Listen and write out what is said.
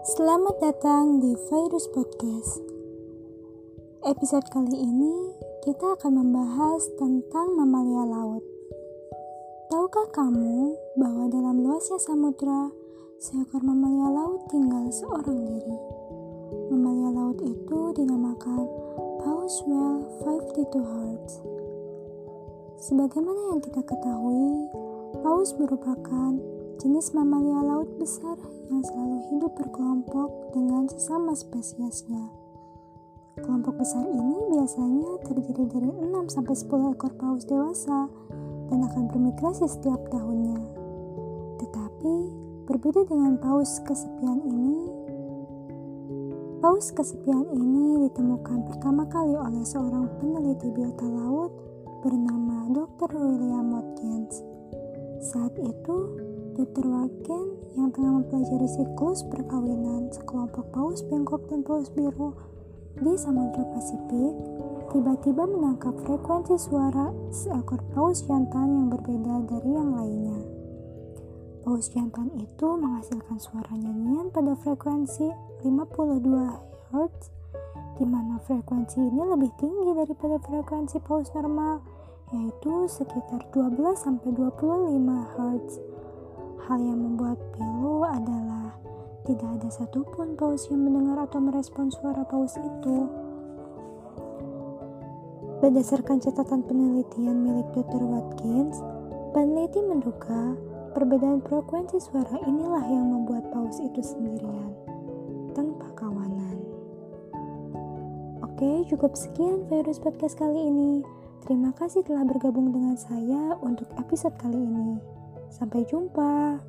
Selamat datang di Virus Podcast. Episode kali ini kita akan membahas tentang mamalia laut. Tahukah kamu bahwa dalam luasnya samudra, seekor mamalia laut tinggal seorang diri? Mamalia laut itu dinamakan Paus Whale 52 Hearts. Sebagaimana yang kita ketahui, paus merupakan jenis mamalia laut besar yang selalu hidup berkelompok dengan sesama spesiesnya. Kelompok besar ini biasanya terdiri dari 6-10 ekor paus dewasa dan akan bermigrasi setiap tahunnya. Tetapi, berbeda dengan paus kesepian ini, paus kesepian ini ditemukan pertama kali oleh seorang peneliti biota laut bernama Dr. William Watkins. Saat itu, Dr. Watkins yang tengah mempelajari siklus perkawinan sekelompok paus bengkok dan paus biru di Samudra Pasifik, tiba-tiba menangkap frekuensi suara seekor paus jantan yang berbeda dari yang lainnya. Paus jantan itu menghasilkan suara nyanyian pada frekuensi 52 Hz, di mana frekuensi ini lebih tinggi daripada frekuensi paus normal, yaitu sekitar 12-25 Hz. Hal yang membuat pilu adalah tidak ada satupun paus yang mendengar atau merespon suara paus itu. Berdasarkan catatan penelitian milik Dr. Watkins, peneliti menduga perbedaan frekuensi suara inilah yang membuat paus itu sendirian, tanpa kawanan. Oke, cukup sekian virus podcast kali ini. Terima kasih telah bergabung dengan saya untuk episode kali ini. Sampai jumpa.